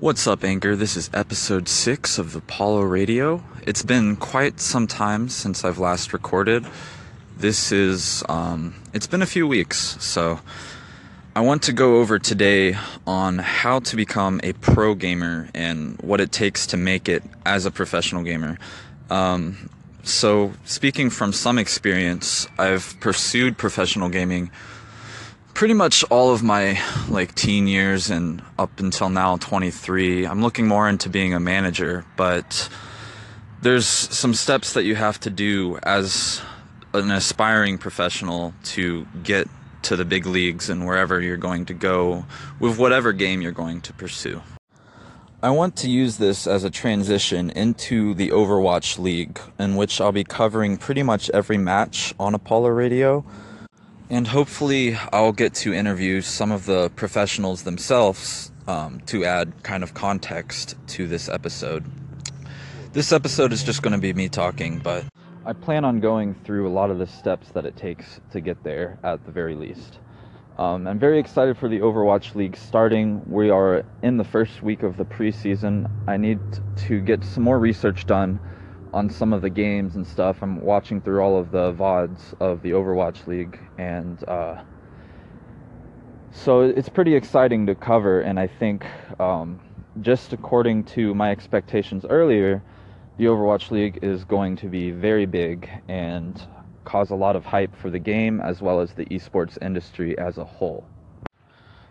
What's up, Anchor? This is episode 6 of Apollo Radio. It's been quite some time since I've last recorded. This is, um, it's been a few weeks, so I want to go over today on how to become a pro gamer and what it takes to make it as a professional gamer. Um, so, speaking from some experience, I've pursued professional gaming pretty much all of my like teen years and up until now 23 i'm looking more into being a manager but there's some steps that you have to do as an aspiring professional to get to the big leagues and wherever you're going to go with whatever game you're going to pursue. I want to use this as a transition into the Overwatch League, in which I'll be covering pretty much every match on Apollo Radio and hopefully, I'll get to interview some of the professionals themselves um, to add kind of context to this episode. This episode is just going to be me talking, but I plan on going through a lot of the steps that it takes to get there at the very least. Um, I'm very excited for the Overwatch League starting. We are in the first week of the preseason. I need to get some more research done on some of the games and stuff. I'm watching through all of the VODs of the Overwatch League, and uh, so it's pretty exciting to cover. And I think, um, just according to my expectations earlier, the Overwatch League is going to be very big and cause a lot of hype for the game as well as the esports industry as a whole.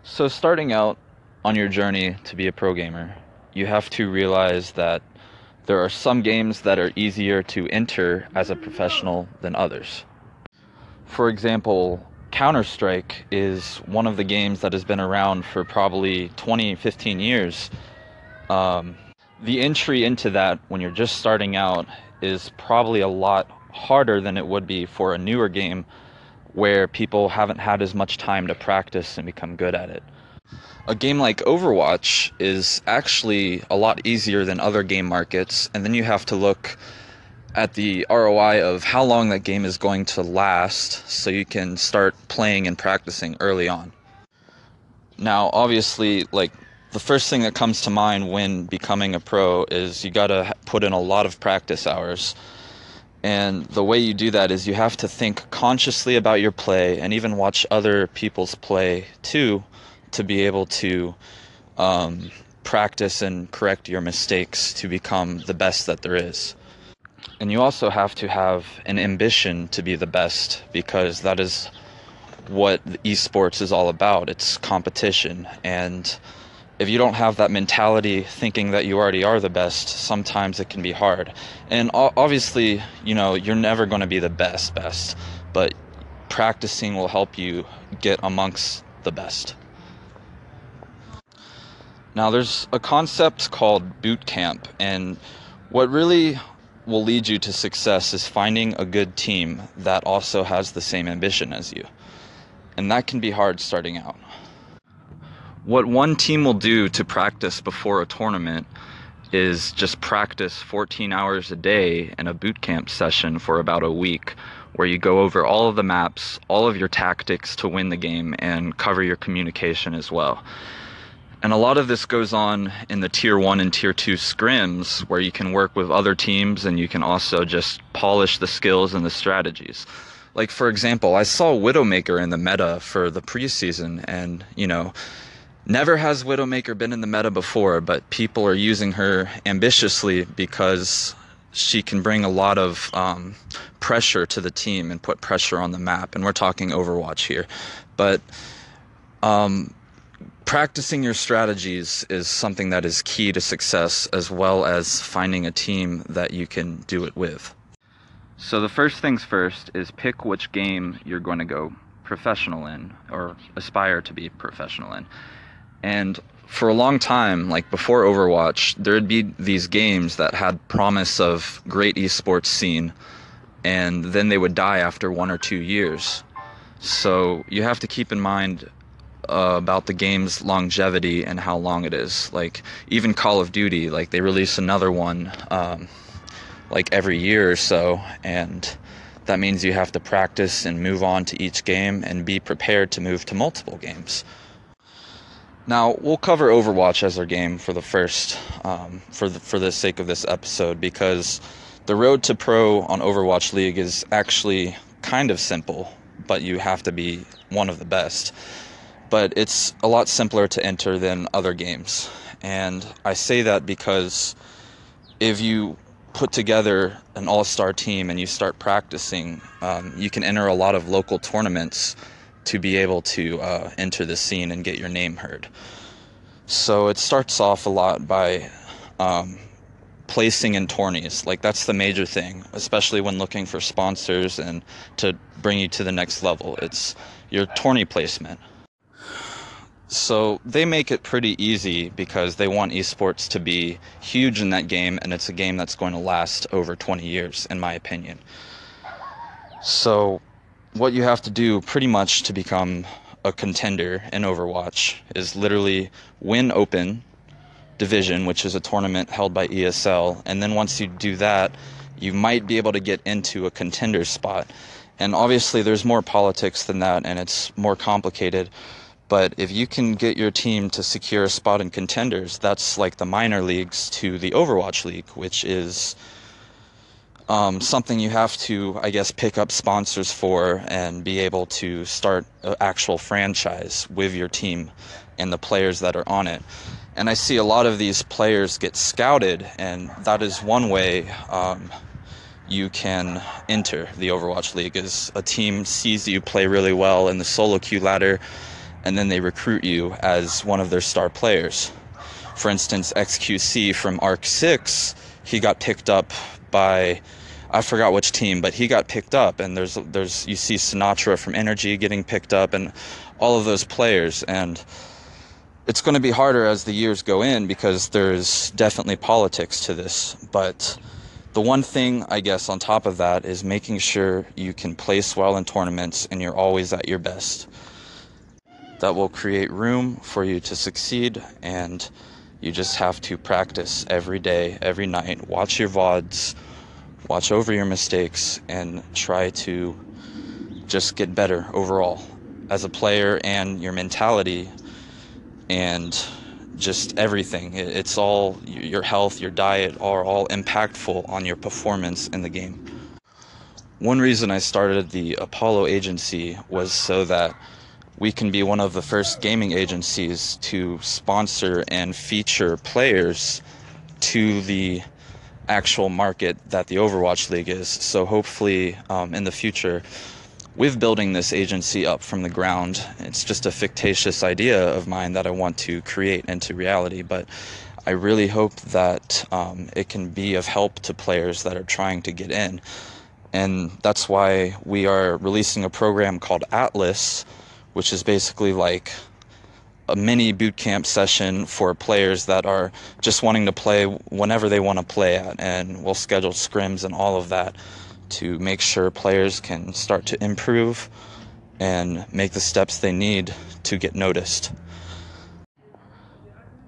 So, starting out on your journey to be a pro gamer, you have to realize that there are some games that are easier to enter as a professional than others. For example, Counter Strike is one of the games that has been around for probably 20, 15 years. Um, the entry into that when you're just starting out is probably a lot harder than it would be for a newer game where people haven't had as much time to practice and become good at it a game like Overwatch is actually a lot easier than other game markets, and then you have to look at the ROI of how long that game is going to last so you can start playing and practicing early on. Now, obviously, like the first thing that comes to mind when becoming a pro is you got to put in a lot of practice hours. And the way you do that is you have to think consciously about your play and even watch other people's play too to be able to um, practice and correct your mistakes to become the best that there is. And you also have to have an ambition to be the best because that is what esports is all about. It's competition. And if you don't have that mentality thinking that you already are the best, sometimes it can be hard. And obviously, you know, you're never going to be the best, best, but practicing will help you get amongst the best. Now, there's a concept called boot camp, and what really will lead you to success is finding a good team that also has the same ambition as you. And that can be hard starting out. What one team will do to practice before a tournament is just practice 14 hours a day in a boot camp session for about a week where you go over all of the maps, all of your tactics to win the game, and cover your communication as well. And a lot of this goes on in the tier one and tier two scrims where you can work with other teams and you can also just polish the skills and the strategies. Like, for example, I saw Widowmaker in the meta for the preseason, and, you know, never has Widowmaker been in the meta before, but people are using her ambitiously because she can bring a lot of um, pressure to the team and put pressure on the map. And we're talking Overwatch here. But um, practicing your strategies is something that is key to success as well as finding a team that you can do it with. So the first things first is pick which game you're going to go professional in or aspire to be professional in. And for a long time, like before Overwatch, there'd be these games that had promise of great esports scene and then they would die after one or two years. So you have to keep in mind uh, about the game's longevity and how long it is. Like even Call of Duty, like they release another one um, like every year or so, and that means you have to practice and move on to each game and be prepared to move to multiple games. Now we'll cover Overwatch as our game for the first, um, for the for the sake of this episode, because the road to pro on Overwatch League is actually kind of simple, but you have to be one of the best. But it's a lot simpler to enter than other games, and I say that because if you put together an all-star team and you start practicing, um, you can enter a lot of local tournaments to be able to uh, enter the scene and get your name heard. So it starts off a lot by um, placing in tourneys. Like that's the major thing, especially when looking for sponsors and to bring you to the next level. It's your tourney placement. So they make it pretty easy because they want esports to be huge in that game, and it's a game that's going to last over 20 years, in my opinion. So what you have to do pretty much to become a contender in Overwatch is literally win open division, which is a tournament held by ESL, and then once you do that, you might be able to get into a contender spot. And obviously, there's more politics than that, and it's more complicated. But if you can get your team to secure a spot in contenders, that's like the minor leagues to the Overwatch League, which is um, something you have to, I guess, pick up sponsors for and be able to start an actual franchise with your team and the players that are on it. And I see a lot of these players get scouted, and that is one way um, you can enter the Overwatch League. Is a team sees you play really well in the solo queue ladder, and then they recruit you as one of their star players. For instance, XQC from Arc Six, he got picked up by I forgot which team, but he got picked up, and there's there's you see Sinatra from Energy getting picked up, and all of those players, and it's going to be harder as the years go in because there's definitely politics to this, but the one thing I guess on top of that is making sure you can place well in tournaments and you're always at your best. That will create room for you to succeed and you just have to practice every day, every night, watch your VODs watch over your mistakes and try to just get better overall as a player and your mentality and just everything. It's all your health, your diet are all impactful on your performance in the game. One reason I started the Apollo agency was so that we can be one of the first gaming agencies to sponsor and feature players to the actual market that the Overwatch League is. So hopefully, um, in the future, with building this agency up from the ground, it's just a fictitious idea of mine that I want to create into reality. But I really hope that um, it can be of help to players that are trying to get in. And that's why we are releasing a program called Atlas, which is basically like a mini boot camp session for players that are just wanting to play whenever they want to play at, and we'll schedule scrims and all of that to make sure players can start to improve and make the steps they need to get noticed.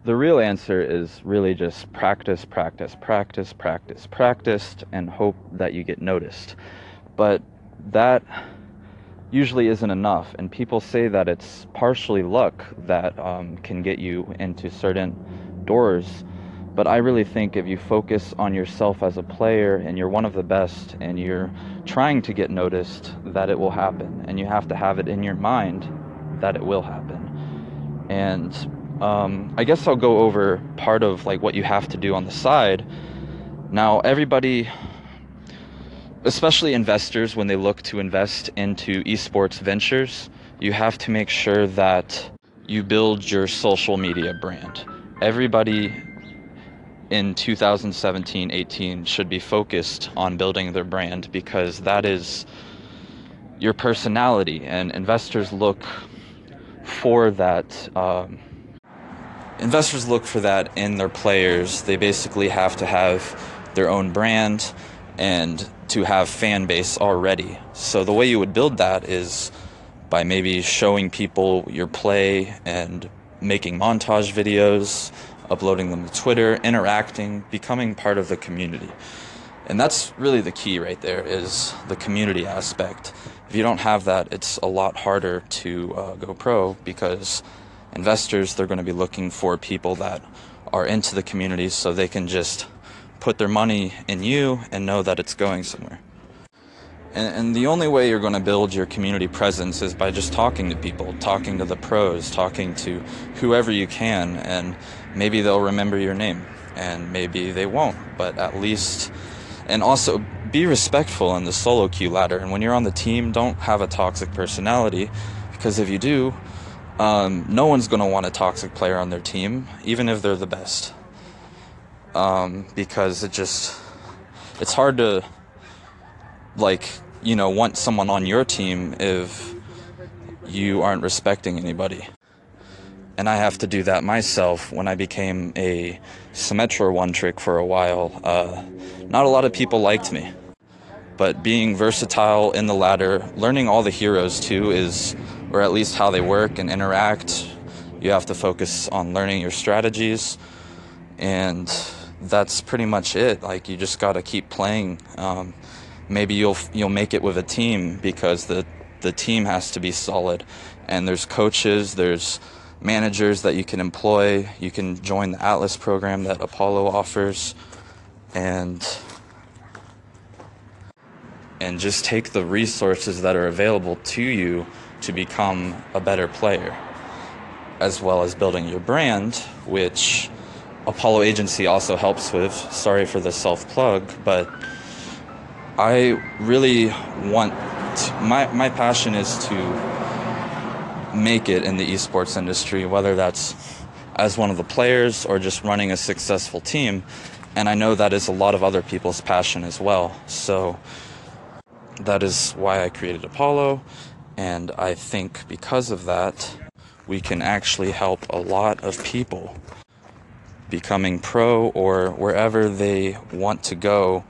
The real answer is really just practice, practice, practice, practice, practice, and hope that you get noticed. But that usually isn't enough. And people say that it's partially luck that um, can get you into certain doors. But I really think if you focus on yourself as a player and you're one of the best and you're trying to get noticed, that it will happen. And you have to have it in your mind that it will happen. And um, I guess I'll go over part of like what you have to do on the side. Now, everybody especially investors when they look to invest into esports ventures, you have to make sure that you build your social media brand. Everybody in 2017 18 should be focused on building their brand because that is your personality, and investors look for that. Um, investors look for that in their players. They basically have to have their own brand and to have fan base already. So the way you would build that is by maybe showing people your play and making montage videos, uploading them to Twitter, interacting, becoming part of the community. And that's really the key right there is the community aspect. If you don't have that, it's a lot harder to uh, go pro because investors, they're going to be looking for people that are into the community so they can just put their money in you and know that it's going somewhere. And, and the only way you're going to build your community presence is by just talking to people, talking to the pros, talking to whoever you can, and maybe they'll remember your name, and maybe they won't, but at least, and also be respectful in the solo queue ladder. And when you're on the team, don't have a toxic personality, because if you do, um, no one's going to want a toxic player on their team, even if they're the best. Um, because it just, it's hard to like you know want someone on your team if you aren't respecting anybody. And i have to do that myself. When i became a symmetra one trick for a while uh, not a lot of people liked me. But being versatile in the ladder learning all the heroes too is or at least how they work and interact. You have to focus on learning your strategies. And that's pretty much it. Like you just got to keep playing. Um, maybe you'll you'll make it with a team because the the team has to be solid. And there's coaches there's managers that you can employ. You can join the atlas program that apollo offers. And and just take the resources that are available to you to become a better player as well as building your brand which apollo agency also helps with sorry for the self plug but I really want to, my my passion is to make it in the esports industry, whether that's as one of the players or just running a successful team. And I know that is a lot of other people's passion as well. So that is why I created Apollo. And I think because of that, we can actually help a lot of people becoming pro or wherever they want to go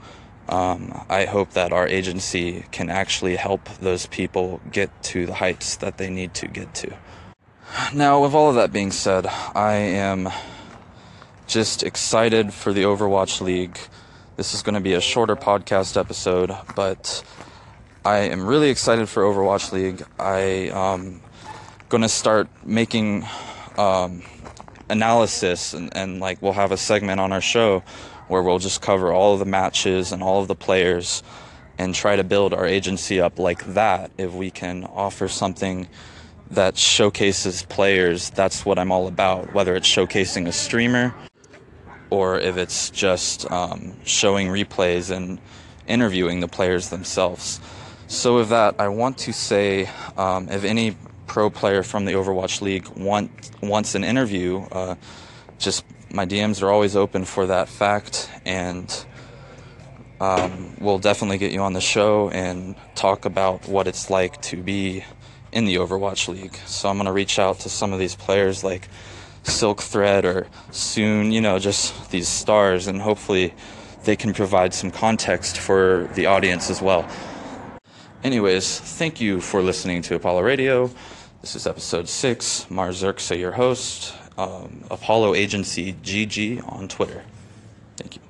um, I hope that our agency can actually help those people get to the heights that they need to get to. Now, with all of that being said, I am just excited for the Overwatch League. This is going to be a shorter podcast episode, but I am really excited for Overwatch League. I am going to start making um, analysis and, and like we'll have a segment on our show where we'll just cover all of the matches and all of the players and try to build our agency up like that. If we can offer something that showcases players, that's what I'm all about. Whether it's showcasing a streamer or if it's just um, showing replays and interviewing the players themselves. So, with that, I want to say um, if any pro player from the Overwatch League want, wants an interview, uh, just my DMs are always open for that fact, and um, we'll definitely get you on the show and talk about what it's like to be in the Overwatch League. So I'm going to reach out to some of these players like Silkthread or Soon, you know, just these stars, and hopefully they can provide some context for the audience as well. Anyways, thank you for listening to Apollo Radio. This is episode six. Mars your host um, Apollo Agency GG on Twitter. Thank you.